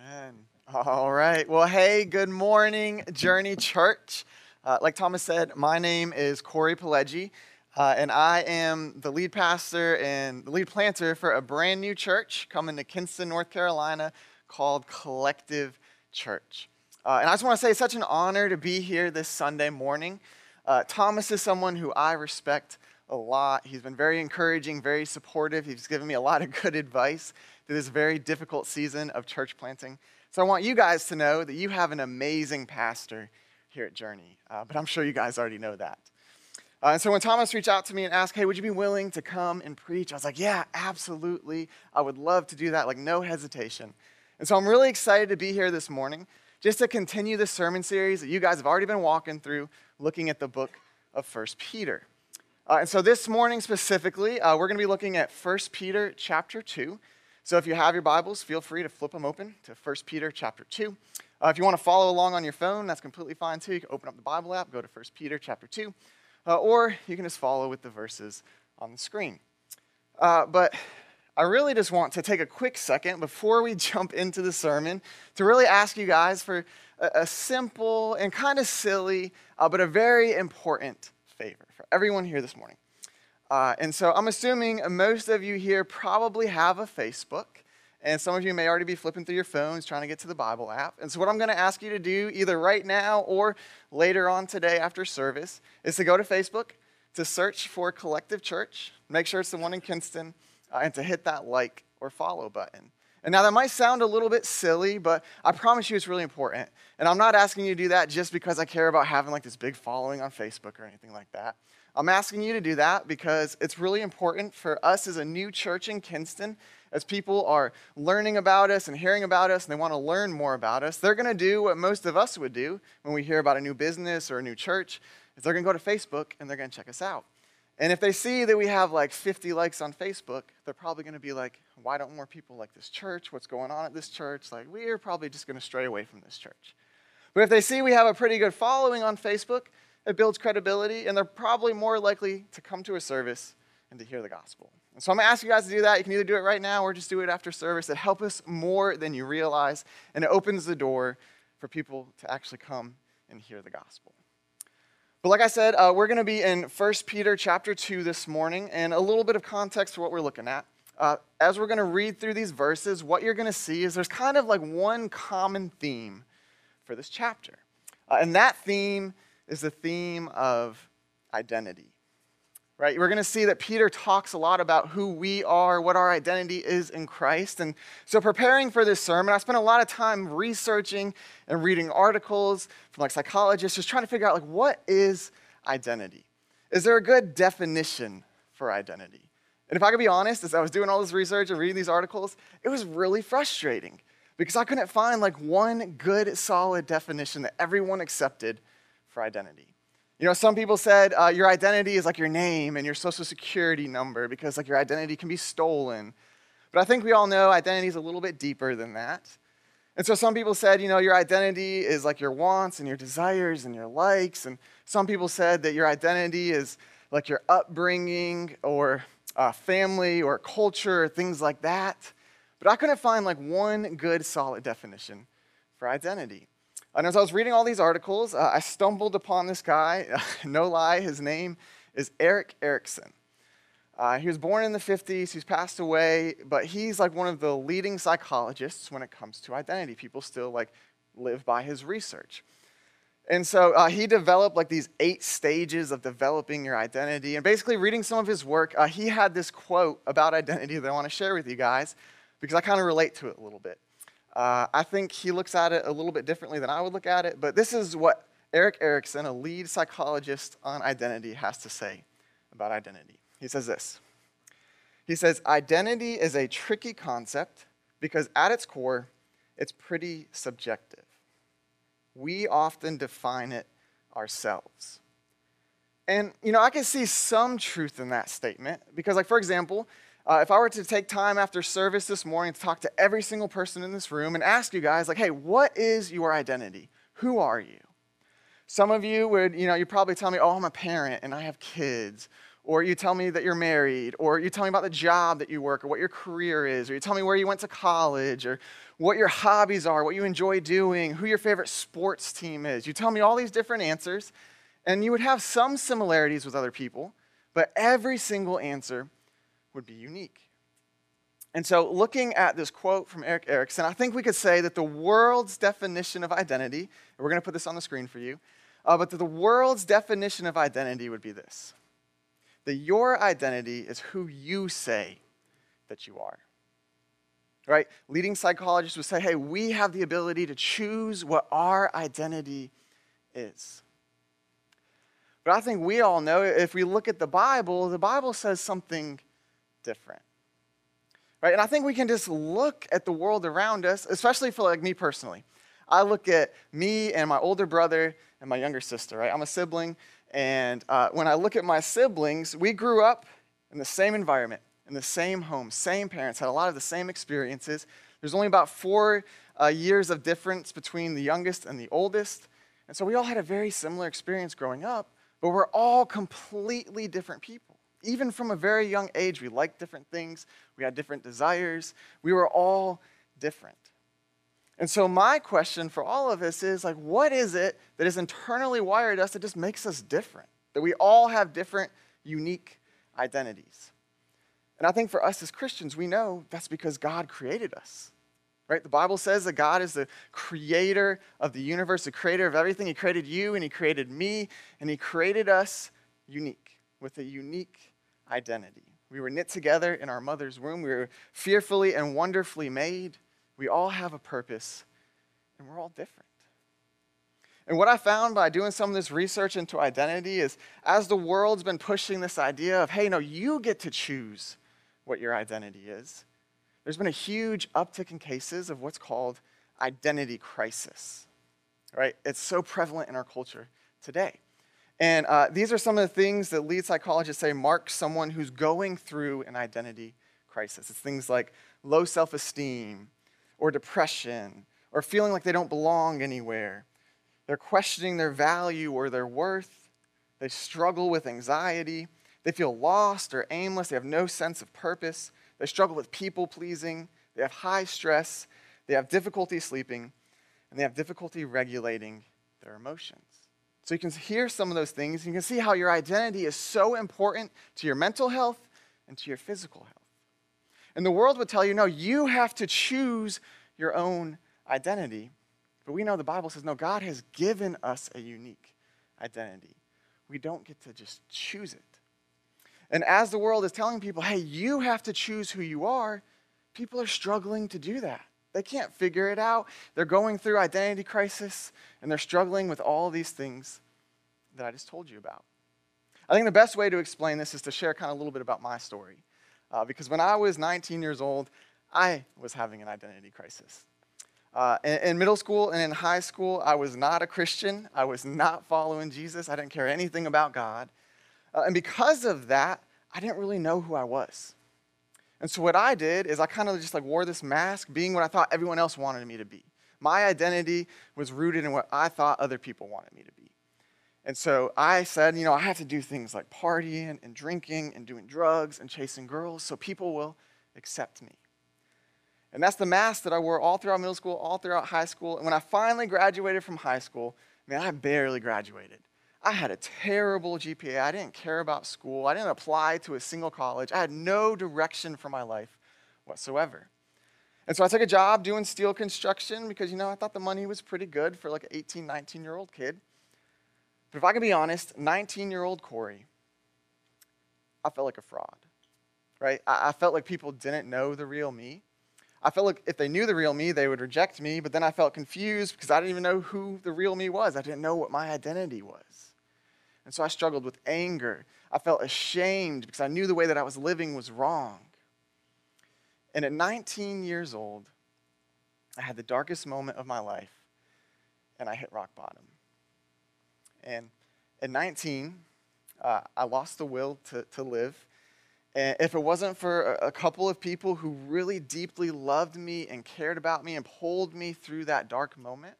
Amen. All right. Well, hey, good morning, Journey Church. Uh, like Thomas said, my name is Cory Pileggi, uh, and I am the lead pastor and the lead planter for a brand new church coming to Kinston, North Carolina called Collective Church. Uh, and I just want to say it's such an honor to be here this Sunday morning. Uh, Thomas is someone who I respect a lot. He's been very encouraging, very supportive. He's given me a lot of good advice through this very difficult season of church planting. So I want you guys to know that you have an amazing pastor here at Journey, uh, but I'm sure you guys already know that. Uh, and so when Thomas reached out to me and asked, hey, would you be willing to come and preach? I was like, yeah, absolutely. I would love to do that, like no hesitation. And so I'm really excited to be here this morning just to continue the sermon series that you guys have already been walking through, looking at the book of First Peter. Uh, and so this morning specifically, uh, we're going to be looking at First Peter chapter 2. So if you have your Bibles, feel free to flip them open to 1 Peter chapter 2. Uh, if you want to follow along on your phone, that's completely fine too. You can open up the Bible app, go to 1 Peter chapter 2, uh, or you can just follow with the verses on the screen. Uh, but I really just want to take a quick second before we jump into the sermon to really ask you guys for a, a simple and kind of silly, uh, but a very important favor for everyone here this morning. Uh, and so I'm assuming most of you here probably have a Facebook, and some of you may already be flipping through your phones trying to get to the Bible app. And so, what I'm going to ask you to do, either right now or later on today after service, is to go to Facebook, to search for Collective Church, make sure it's the one in Kinston, uh, and to hit that like or follow button. And now that might sound a little bit silly, but I promise you it's really important. And I'm not asking you to do that just because I care about having like this big following on Facebook or anything like that. I'm asking you to do that because it's really important for us as a new church in Kinston, as people are learning about us and hearing about us and they want to learn more about us. They're going to do what most of us would do when we hear about a new business or a new church, is they're going to go to Facebook and they're going to check us out. And if they see that we have like 50 likes on Facebook, they're probably going to be like, why don't more people like this church? What's going on at this church? Like, we're probably just going to stray away from this church. But if they see we have a pretty good following on Facebook, it builds credibility, and they're probably more likely to come to a service and to hear the gospel. And so I'm going to ask you guys to do that. You can either do it right now or just do it after service. It helps us more than you realize, and it opens the door for people to actually come and hear the gospel. But like I said, uh, we're going to be in 1 Peter chapter 2 this morning, and a little bit of context for what we're looking at. Uh, as we're going to read through these verses, what you're going to see is there's kind of like one common theme for this chapter. Uh, and that theme is the theme of identity. Right? We're going to see that Peter talks a lot about who we are, what our identity is in Christ. And so, preparing for this sermon, I spent a lot of time researching and reading articles from like psychologists, just trying to figure out like what is identity? Is there a good definition for identity? And if I could be honest, as I was doing all this research and reading these articles, it was really frustrating because I couldn't find like one good, solid definition that everyone accepted for identity. You know, some people said uh, your identity is like your name and your social security number because like your identity can be stolen. But I think we all know identity is a little bit deeper than that. And so some people said, you know, your identity is like your wants and your desires and your likes. And some people said that your identity is like your upbringing or uh, family or culture or things like that. But I couldn't find like one good solid definition for identity. And as I was reading all these articles, uh, I stumbled upon this guy. no lie, his name is Erik Erikson. Uh, he was born in the 50s, he's passed away, but he's like one of the leading psychologists when it comes to identity. People still like live by his research. And so uh, he developed like these eight stages of developing your identity. And basically, reading some of his work, uh, he had this quote about identity that I want to share with you guys because I kind of relate to it a little bit. Uh, I think he looks at it a little bit differently than I would look at it, but this is what Erik Erikson, a lead psychologist on identity, has to say about identity. He says this He says, Identity is a tricky concept because at its core, it's pretty subjective. We often define it ourselves. And, you know, I can see some truth in that statement because, like, for example, uh, if I were to take time after service this morning to talk to every single person in this room and ask you guys, like, hey, what is your identity? Who are you? Some of you would, you know, you probably tell me, oh, I'm a parent and I have kids. Or you tell me that you're married. Or you tell me about the job that you work or what your career is. Or you tell me where you went to college or what your hobbies are, what you enjoy doing, who your favorite sports team is. You tell me all these different answers, and you would have some similarities with other people, but every single answer would be unique. And so, looking at this quote from Erik Erikson, I think we could say that the world's definition of identity, we're going to put this on the screen for you, uh, but the world's definition of identity would be this that your identity is who you say that you are. Right? Leading psychologists would say, hey, we have the ability to choose what our identity is. But I think we all know if we look at the Bible, the Bible says something different. Right? And I think we can just look at the world around us, especially for like me personally. I look at me and my older brother and my younger sister, right? I'm a sibling. And uh, when I look at my siblings, we grew up in the same environment, in the same home, same parents, had a lot of the same experiences. There's only about four uh, years of difference between the youngest and the oldest. And so we all had a very similar experience growing up, but we're all completely different people. Even from a very young age, we liked different things, we had different desires, we were all different. And so my question for all of us is like what is it that is internally wired us that just makes us different? That we all have different unique identities. And I think for us as Christians, we know that's because God created us. Right? The Bible says that God is the creator of the universe, the creator of everything. He created you and he created me and he created us unique with a unique identity. We were knit together in our mother's womb. We were fearfully and wonderfully made. We all have a purpose, and we're all different. And what I found by doing some of this research into identity is as the world's been pushing this idea of, hey, no, you get to choose what your identity is, there's been a huge uptick in cases of what's called identity crisis. Right? It's so prevalent in our culture today. And uh, these are some of the things that lead psychologists say mark someone who's going through an identity crisis. It's things like low self esteem, or depression or feeling like they don't belong anywhere. They're questioning their value or their worth. They struggle with anxiety. They feel lost or aimless. They have no sense of purpose. They struggle with people pleasing. They have high stress. They have difficulty sleeping. And they have difficulty regulating their emotions. So you can hear some of those things. You can see how your identity is so important to your mental health and to your physical health. And the world would tell you, no, you have to choose your own identity. But we know the Bible says, no, God has given us a unique identity. We don't get to just choose it. And as the world is telling people, hey, you have to choose who you are, people are struggling to do that. They can't figure it out. They're going through identity crisis and they're struggling with all these things that I just told you about. I think the best way to explain this is to share kind of a little bit about my story. Uh, because when I was 19 years old, I was having an identity crisis. Uh, in, in, middle school and in high school, I was not a Christian. I was not following Jesus. I didn't care anything about God. Uh, and because of that, I didn't really know who I was. And so what I did is I kind of just like wore this mask, being what I thought everyone else wanted me to be. My identity was rooted in what I thought other people wanted me to be. And so I said, you know, I have to do things like partying and drinking and doing drugs and chasing girls so people will accept me. And that's the mask that I wore all throughout middle school, all throughout high school. And when I finally graduated from high school, man, I barely graduated. I had a terrible GPA. I didn't care about school. I didn't apply to a single college. I had no direction for my life whatsoever. And so I took a job doing steel construction because, you know, I thought the money was pretty good for like an 18, 19 year old kid. But if I can be honest, 19 year old Cory, I felt like a fraud, right? I, I felt like people didn't know the real me. I felt like if they knew the real me, they would reject me, but then I felt confused because I didn't even know who the real me was. I didn't know what my identity was. And so I struggled with anger. I felt ashamed because I knew the way that I was living was wrong. And at 19 years old, I had the darkest moment of my life, and I hit rock bottom. And at 19, uh, I lost the will to, to live. And if it wasn't for a, a couple of people who really deeply loved me and cared about me and pulled me through that dark moment,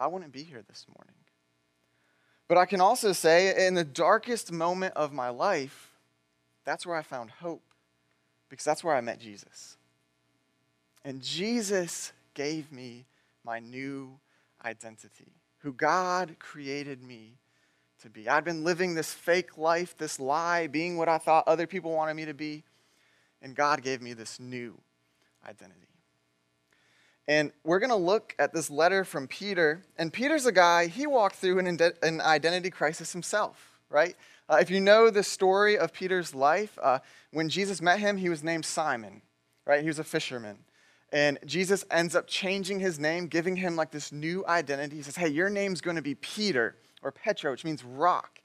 I wouldn't be here this morning. But I can also say, in the darkest moment of my life, that's where I found hope, because that's where I met Jesus. And Jesus gave me my new identity, who God created me to be. I'd been living this fake life, this lie, being what I thought other people wanted me to be, and God gave me this new identity. And we're going to look at this letter from Peter. And Peter's a guy, he walked through an, an identity crisis himself, right? Uh, if you know the story of Peter's life, uh, when Jesus met him, he was named Simon, right? He was a fisherman. And Jesus ends up changing his name, giving him like this new identity. He says, Hey, your name's going to be Peter or Petra, which means rock.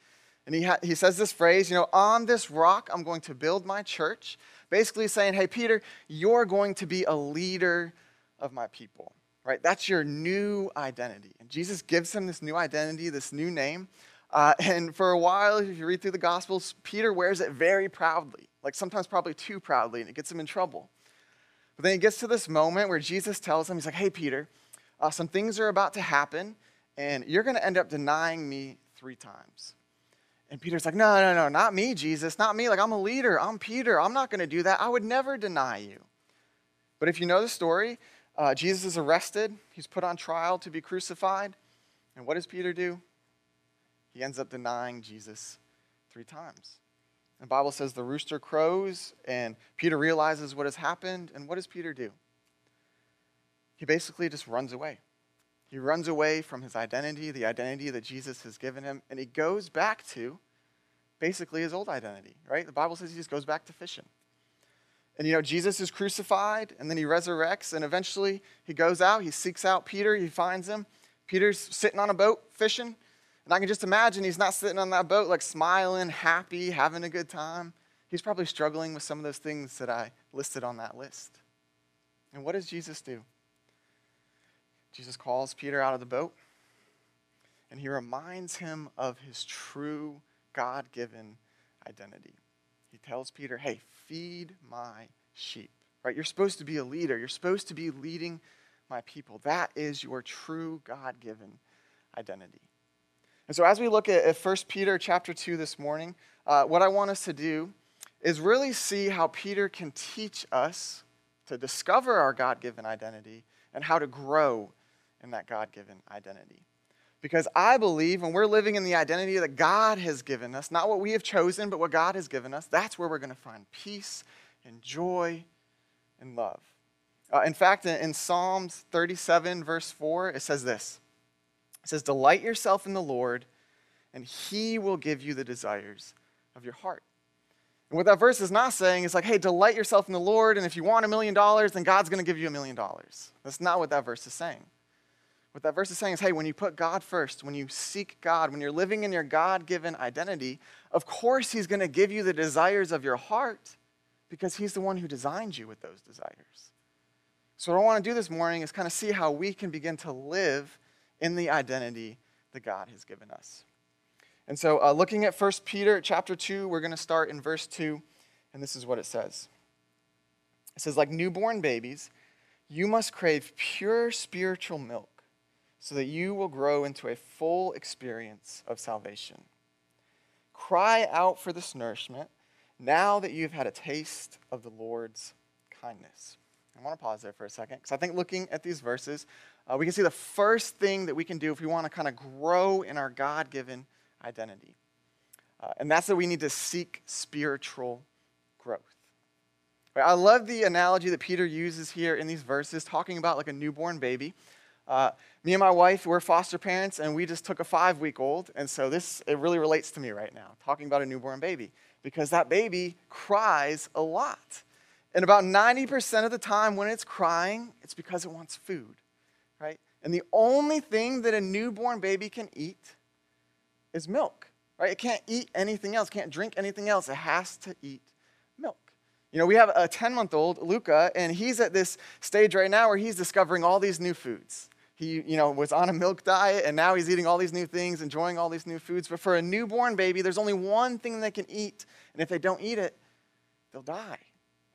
And he, ha- he says this phrase, you know, on this rock, I'm going to build my church. Basically saying, Hey, Peter, you're going to be a leader of my people, right? That's your new identity. And Jesus gives him this new identity, this new name. Uh, and for a while, if you read through the Gospels, Peter wears it very proudly, like sometimes probably too proudly, and it gets him in trouble. But then he gets to this moment where Jesus tells him, He's like, Hey, Peter, uh, some things are about to happen, and you're going to end up denying me three times. And Peter's like, No, no, no, not me, Jesus, not me. Like, I'm a leader. I'm Peter. I'm not going to do that. I would never deny you. But if you know the story, uh, Jesus is arrested, he's put on trial to be crucified. And what does Peter do? He ends up denying Jesus three times. The Bible says the rooster crows, and Peter realizes what has happened. And what does Peter do? He basically just runs away. He runs away from his identity, the identity that Jesus has given him, and he goes back to basically his old identity, right? The Bible says he just goes back to fishing. And you know, Jesus is crucified and then he resurrects, and eventually he goes out, he seeks out Peter, he finds him. Peter's sitting on a boat fishing. And I can just imagine he's not sitting on that boat like smiling, happy, having a good time. He's probably struggling with some of those things that I listed on that list. And what does Jesus do? Jesus calls Peter out of the boat and he reminds him of his true God given identity. He tells Peter, hey, feed my sheep. Right? You're supposed to be a leader. You're supposed to be leading my people. That is your true God given identity. And so as we look at, at 1 Peter chapter 2 this morning, uh, what I want us to do is really see how Peter can teach us to discover our God given identity and how to grow in that God given identity. Because I believe when we're living in the identity that God has given us, not what we have chosen, but what God has given us, that's where we're going to find peace and joy and love. Uh, in fact, in, in Psalms 37, verse 4, it says this It says, Delight yourself in the Lord, and he will give you the desires of your heart. And what that verse is not saying is like, hey, delight yourself in the Lord, and if you want a million dollars, then God's going to give you a million dollars. That's not what that verse is saying. What that verse is saying is hey, when you put God first, when you seek God, when you're living in your God given identity, of course He's going to give you the desires of your heart because He's the one who designed you with those desires. So, what I want to do this morning is kind of see how we can begin to live in the identity that God has given us. And so, uh, looking at 1 Peter chapter 2, we're going to start in verse 2, and this is what it says. It says, like newborn babies, you must crave pure spiritual milk so that you will grow into a full experience of salvation. Cry out for this nourishment now that you've had a taste of the Lord's kindness. I want to pause there for a second because I think looking at these verses, uh, we can see the first thing that we can do if we want to kind of grow in our God given identity. Uh, and that's that we need to seek spiritual growth. Right? I love the analogy that Peter uses here in these verses, talking about like a newborn baby. Uh, me and my wife, we're foster parents, and we just took a five week old. And so this, it really relates to me right now, talking about a newborn baby, because that baby cries a lot. And about 90% of the time when it's crying, it's because it wants food, right? And the only thing that a newborn baby can eat is milk, right? It can't eat anything else, can't drink anything else. It has to eat milk. You know, we have a 10 month old, Luca, and he's at this stage right now where he's discovering all these new foods he you know was on a milk diet and now he's eating all these new things enjoying all these new foods. But for a newborn baby there's only one thing they can eat and if they don't eat it they'll die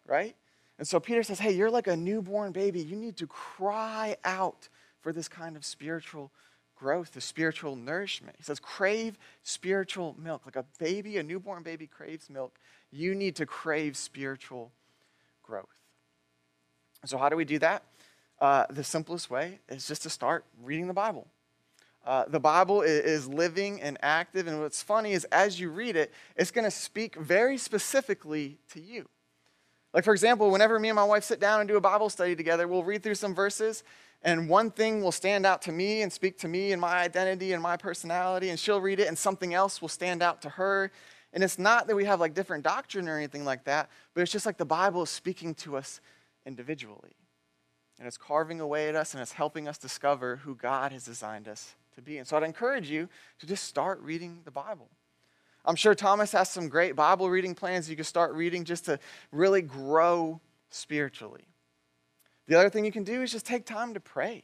right? And so peter says hey you're like a newborn baby. You need to cry out for this kind of spiritual growth the spiritual nourishment. He says crave spiritual milk. Like a baby a newborn baby craves milk. You need to crave spiritual growth. So, how do we do that? Uh, the simplest way is just to start reading the Bible. Uh, the Bible is, living and active, and what's funny is as you read it, it's going to speak very specifically to you. Like, for example, whenever me and my wife sit down and do a Bible study together, we'll read through some verses, and one thing will stand out to me and speak to me and my identity and my personality, and she'll read it, and something else will stand out to her. And it's not that we have like different doctrine or anything like that, but it's just like the Bible is speaking to us individually. And it's carving away at us and it's helping us discover who God has designed us to be. And so I'd encourage you to just start reading the Bible. I'm sure Thomas has some great Bible reading plans you can start reading just to really grow spiritually. The other thing you can do is just take time to pray,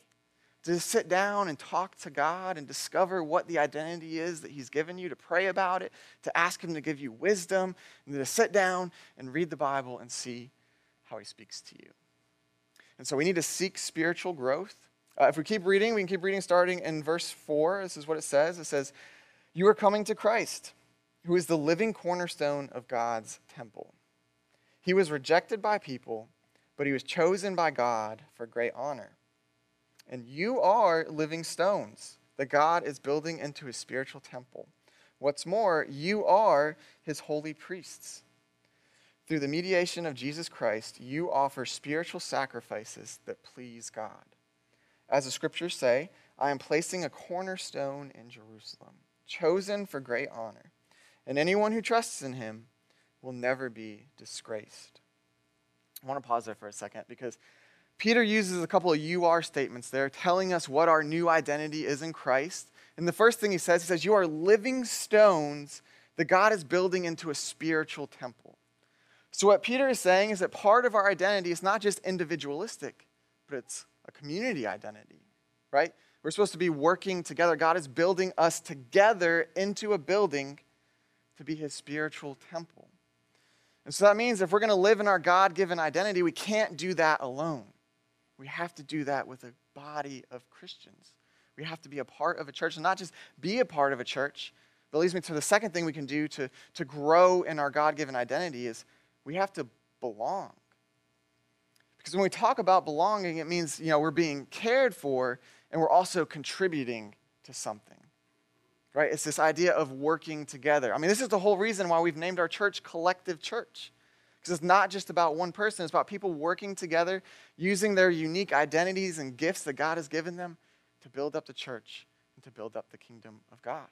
to sit down and talk to God and discover what the identity is that He's given you, to pray about it, to ask Him to give you wisdom, and to sit down and read the Bible and see how He speaks to you. And so we need to seek spiritual growth. Uh, if we keep reading, we can keep reading starting in verse 4. This is what it says it says, You are coming to Christ, who is the living cornerstone of God's temple. He was rejected by people, but he was chosen by God for great honor. And you are living stones that God is building into his spiritual temple. What's more, you are his holy priests. Through the mediation of Jesus Christ, you offer spiritual sacrifices that please God. As the scriptures say, I am placing a cornerstone in Jerusalem, chosen for great honor, and anyone who trusts in him will never be disgraced. I want to pause there for a second because Peter uses a couple of you are statements there, telling us what our new identity is in Christ. And the first thing he says, he says, You are living stones that God is building into a spiritual temple. So, what Peter is saying is that part of our identity is not just individualistic, but it's a community identity, right? We're supposed to be working together. God is building us together into a building to be his spiritual temple. And so that means if we're going to live in our God given identity, we can't do that alone. We have to do that with a body of Christians. We have to be a part of a church and not just be a part of a church. That leads me to the second thing we can do to, to grow in our God given identity is we have to belong. Because when we talk about belonging, it means, you know, we're being cared for and we're also contributing to something. Right? It's this idea of working together. I mean, this is the whole reason why we've named our church Collective Church. Because it's not just about one person, it's about people working together, using their unique identities and gifts that God has given them to build up the church and to build up the kingdom of God.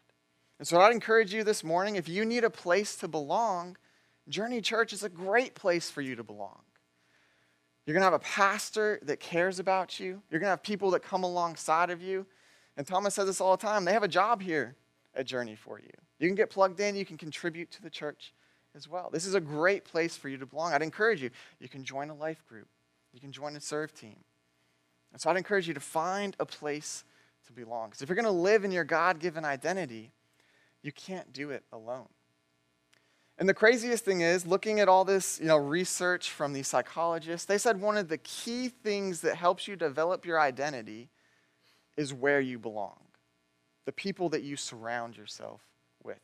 And so I'd encourage you this morning if you need a place to belong, Journey Church is a great place for you to belong. You're going to have a pastor that cares about you. You're going to have people that come alongside of you. And Thomas says this all the time they have a job here at Journey for you. You can get plugged in, you can contribute to the church as well. This is a great place for you to belong. I'd encourage you. You can join a life group, you can join a serve team. And so I'd encourage you to find a place to belong. Because if you're going to live in your God given identity, you can't do it alone. And the craziest thing is, looking at all this you know, research from these psychologists, they said one of the key things that helps you develop your identity is where you belong, the people that you surround yourself with.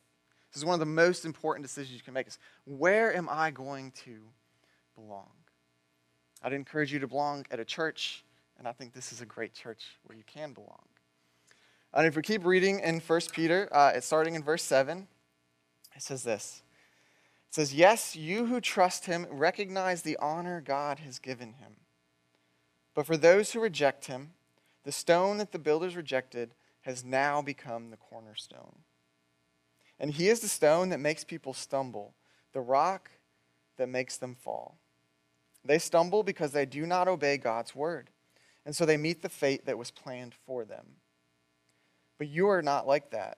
This is one of the most important decisions you can make is where am I going to belong? I'd encourage you to belong at a church, and I think this is a great church where you can belong. And if we keep reading in 1 Peter, uh, it's starting in verse 7, it says this. It says, Yes, you who trust him recognize the honor God has given him. But for those who reject him, the stone that the builders rejected has now become the cornerstone. And he is the stone that makes people stumble, the rock that makes them fall. They stumble because they do not obey God's word, and so they meet the fate that was planned for them. But you are not like that.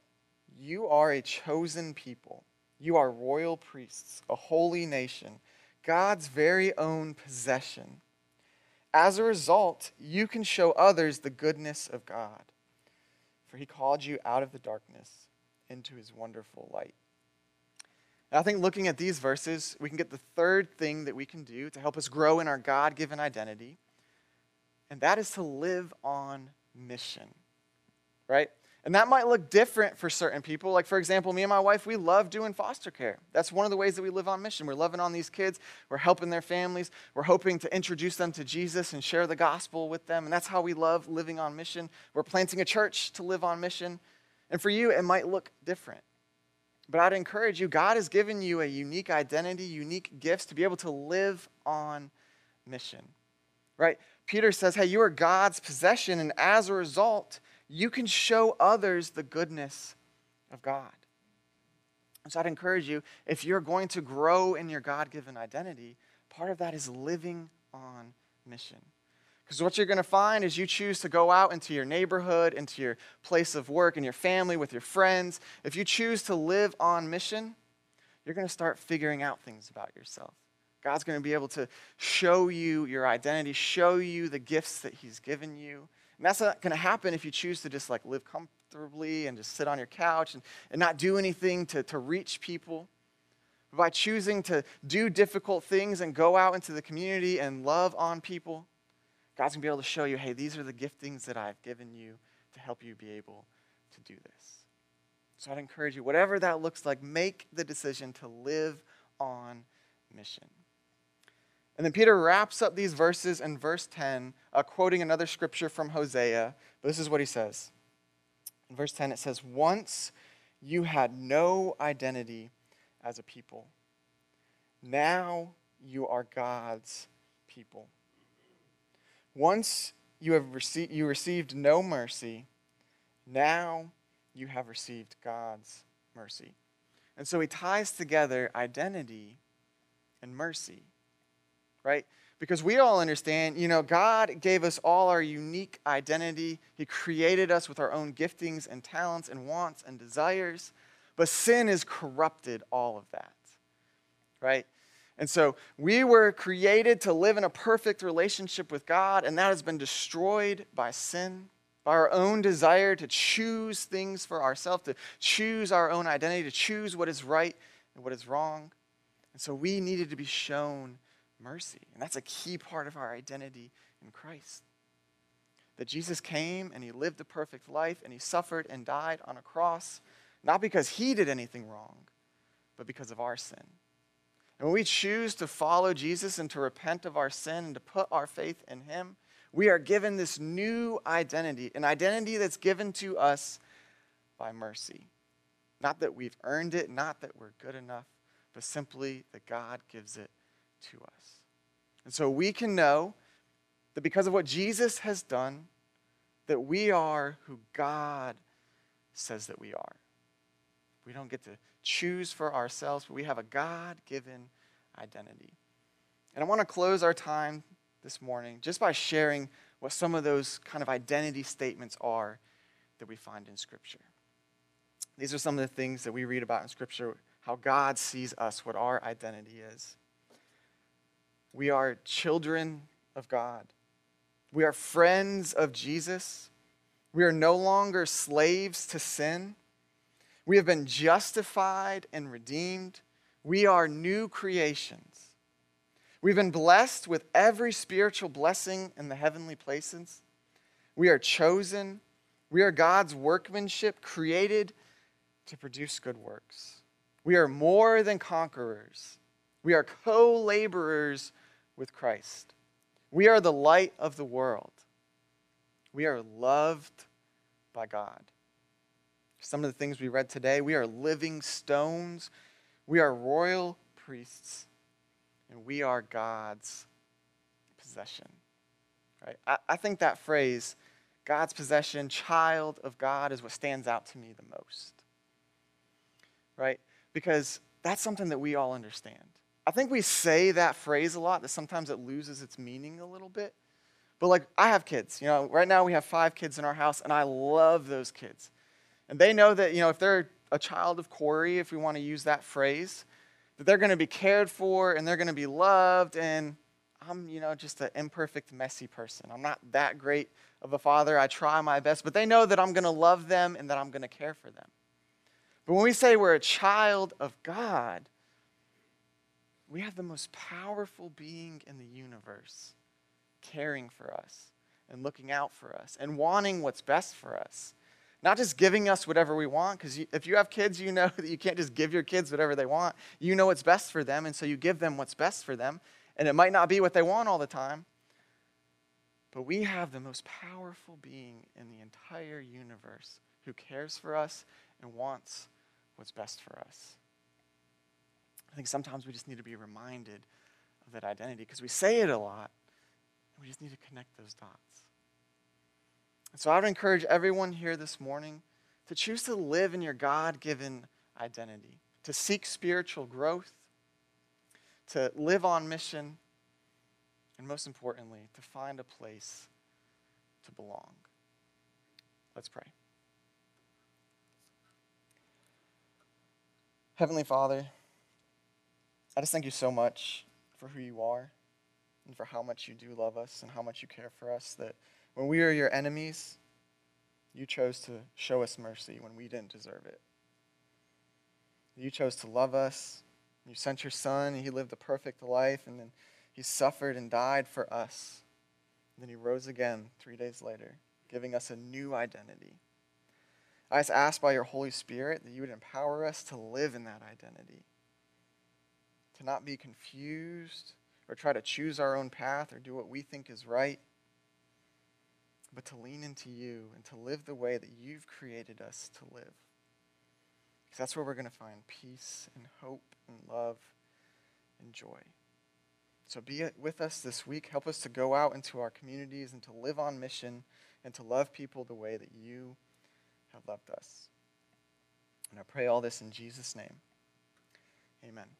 You are a chosen people you are royal priests, a holy nation, God's very own possession. As a result, you can show others the goodness of God, for he called you out of the darkness into his wonderful light. And I think looking at these verses, we can get the third thing that we can do to help us grow in our God given identity, and that is to live on mission, right? And that might look different for certain people. Like, for example, me and my wife, we love doing foster care. That's one of the ways that we live on mission. We're loving on these kids, we're helping their families, we're hoping to introduce them to Jesus and share the gospel with them. And that's how we love living on mission. We're planting a church to live on mission. And for you, it might look different. But I'd encourage you, God has given you a unique identity, unique gifts to be able to live on mission. Right? Peter says, hey, you are God's possession, and as a result, you can show others the goodness of God. And so I'd encourage you, if you're going to grow in your God given identity, part of that is living on mission. Because what you're going to find is you choose to go out into your neighborhood, into your place of work, and your family, with your friends. If you choose to live on mission, you're going to start figuring out things about yourself. God's going to be able to show you your identity, show you the gifts that He's given you. And that's not going to happen if you choose to just like live comfortably and just sit on your couch and, and not do anything to, to reach people. But by choosing to do difficult things and go out into the community and love on people, God's going to be able to show you hey, these are the giftings that I've given you to help you be able to do this. So I'd encourage you, whatever that looks like, make the decision to live on mission. And then Peter wraps up these verses in verse 10, uh, quoting another scripture from Hosea. But this is what he says. In verse 10, it says, Once you had no identity as a people, now you are God's people. Once you have received you received no mercy, now you have received God's mercy. And so he ties together identity and mercy right? Because we all understand, you know, God gave us all our unique identity. He created us with our own giftings and talents and wants and desires. But sin has corrupted all of that, right? And so we were created to live in a perfect relationship with God, and that has been destroyed by sin, by our own desire to choose things for ourselves, to choose our own identity, to choose what is right and what is wrong. And so we needed to be shown mercy. And that's a key part of our identity in Christ. That Jesus came and he lived a perfect life and he suffered and died on a cross, not because he did anything wrong, but because of our sin. And when we choose to follow Jesus and to repent of our sin and to put our faith in him, we are given this new identity, an identity that's given to us by mercy. Not that we've earned it, not that we're good enough, but simply that God gives it to us. And so we can know that because of what Jesus has done, that we are who God says that we are. We don't get to choose for ourselves, but we have a God given identity. And I want to close our time this morning just by sharing what some of those kind of identity statements are that we find in Scripture. These are some of the things that we read about in Scripture, how God sees us, what our identity is. We are children of God. We are friends of Jesus. We are no longer slaves to sin. We have been justified and redeemed. We are new creations. We've been blessed with every spiritual blessing in the heavenly places. We are chosen. We are God's workmanship created to produce good works. We are more than conquerors. We are co laborers with Christ. We are the light of the world. We are loved by God. Some of the things we read today, we are living stones. We are royal priests. And we are God's possession. Right? I, I think that phrase, God's possession, child of God, is what stands out to me the most. Right? Because that's something that we all understand. I think we say that phrase a lot that sometimes it loses its meaning a little bit. But like, I have kids. You know, right now we have five kids in our house, and I love those kids. And they know that, you know, if they're a child of Cory, if we want to use that phrase, that they're going to be cared for and they're going to be loved. And I'm, you know, just an imperfect, messy person. I'm not that great of a father. I try my best, but they know that I'm going to love them and that I'm going to care for them. But when we say we're a child of God, we have the most powerful being in the universe caring for us and looking out for us and wanting what's best for us. Not just giving us whatever we want, because if you have kids, you know that you can't just give your kids whatever they want. You know what's best for them, and so you give them what's best for them. And it might not be what they want all the time. But we have the most powerful being in the entire universe who cares for us and wants what's best for us. I think sometimes we just need to be reminded of that identity because we say it a lot. And we just need to connect those dots. And so I would encourage everyone here this morning to choose to live in your God given identity, to seek spiritual growth, to live on mission, and most importantly, to find a place to belong. Let's pray. Heavenly Father, I just thank you so much for who you are and for how much you do love us and how much you care for us. That when we are your enemies, you chose to show us mercy when we didn't deserve it. You chose to love us. You sent your son, and he lived a perfect life, and then he suffered and died for us. And then he rose again three days later, giving us a new identity. I just ask by your Holy Spirit that you would empower us to live in that identity, to not be confused or try to choose our own path or do what we think is right, but to lean into you and to live the way that you've created us to live. Because that's where we're going to find peace and hope and love and joy. So be with us this week. Help us to go out into our communities and to live on mission and to love people the way that you have loved us. And I pray all this in Jesus' name. Amen.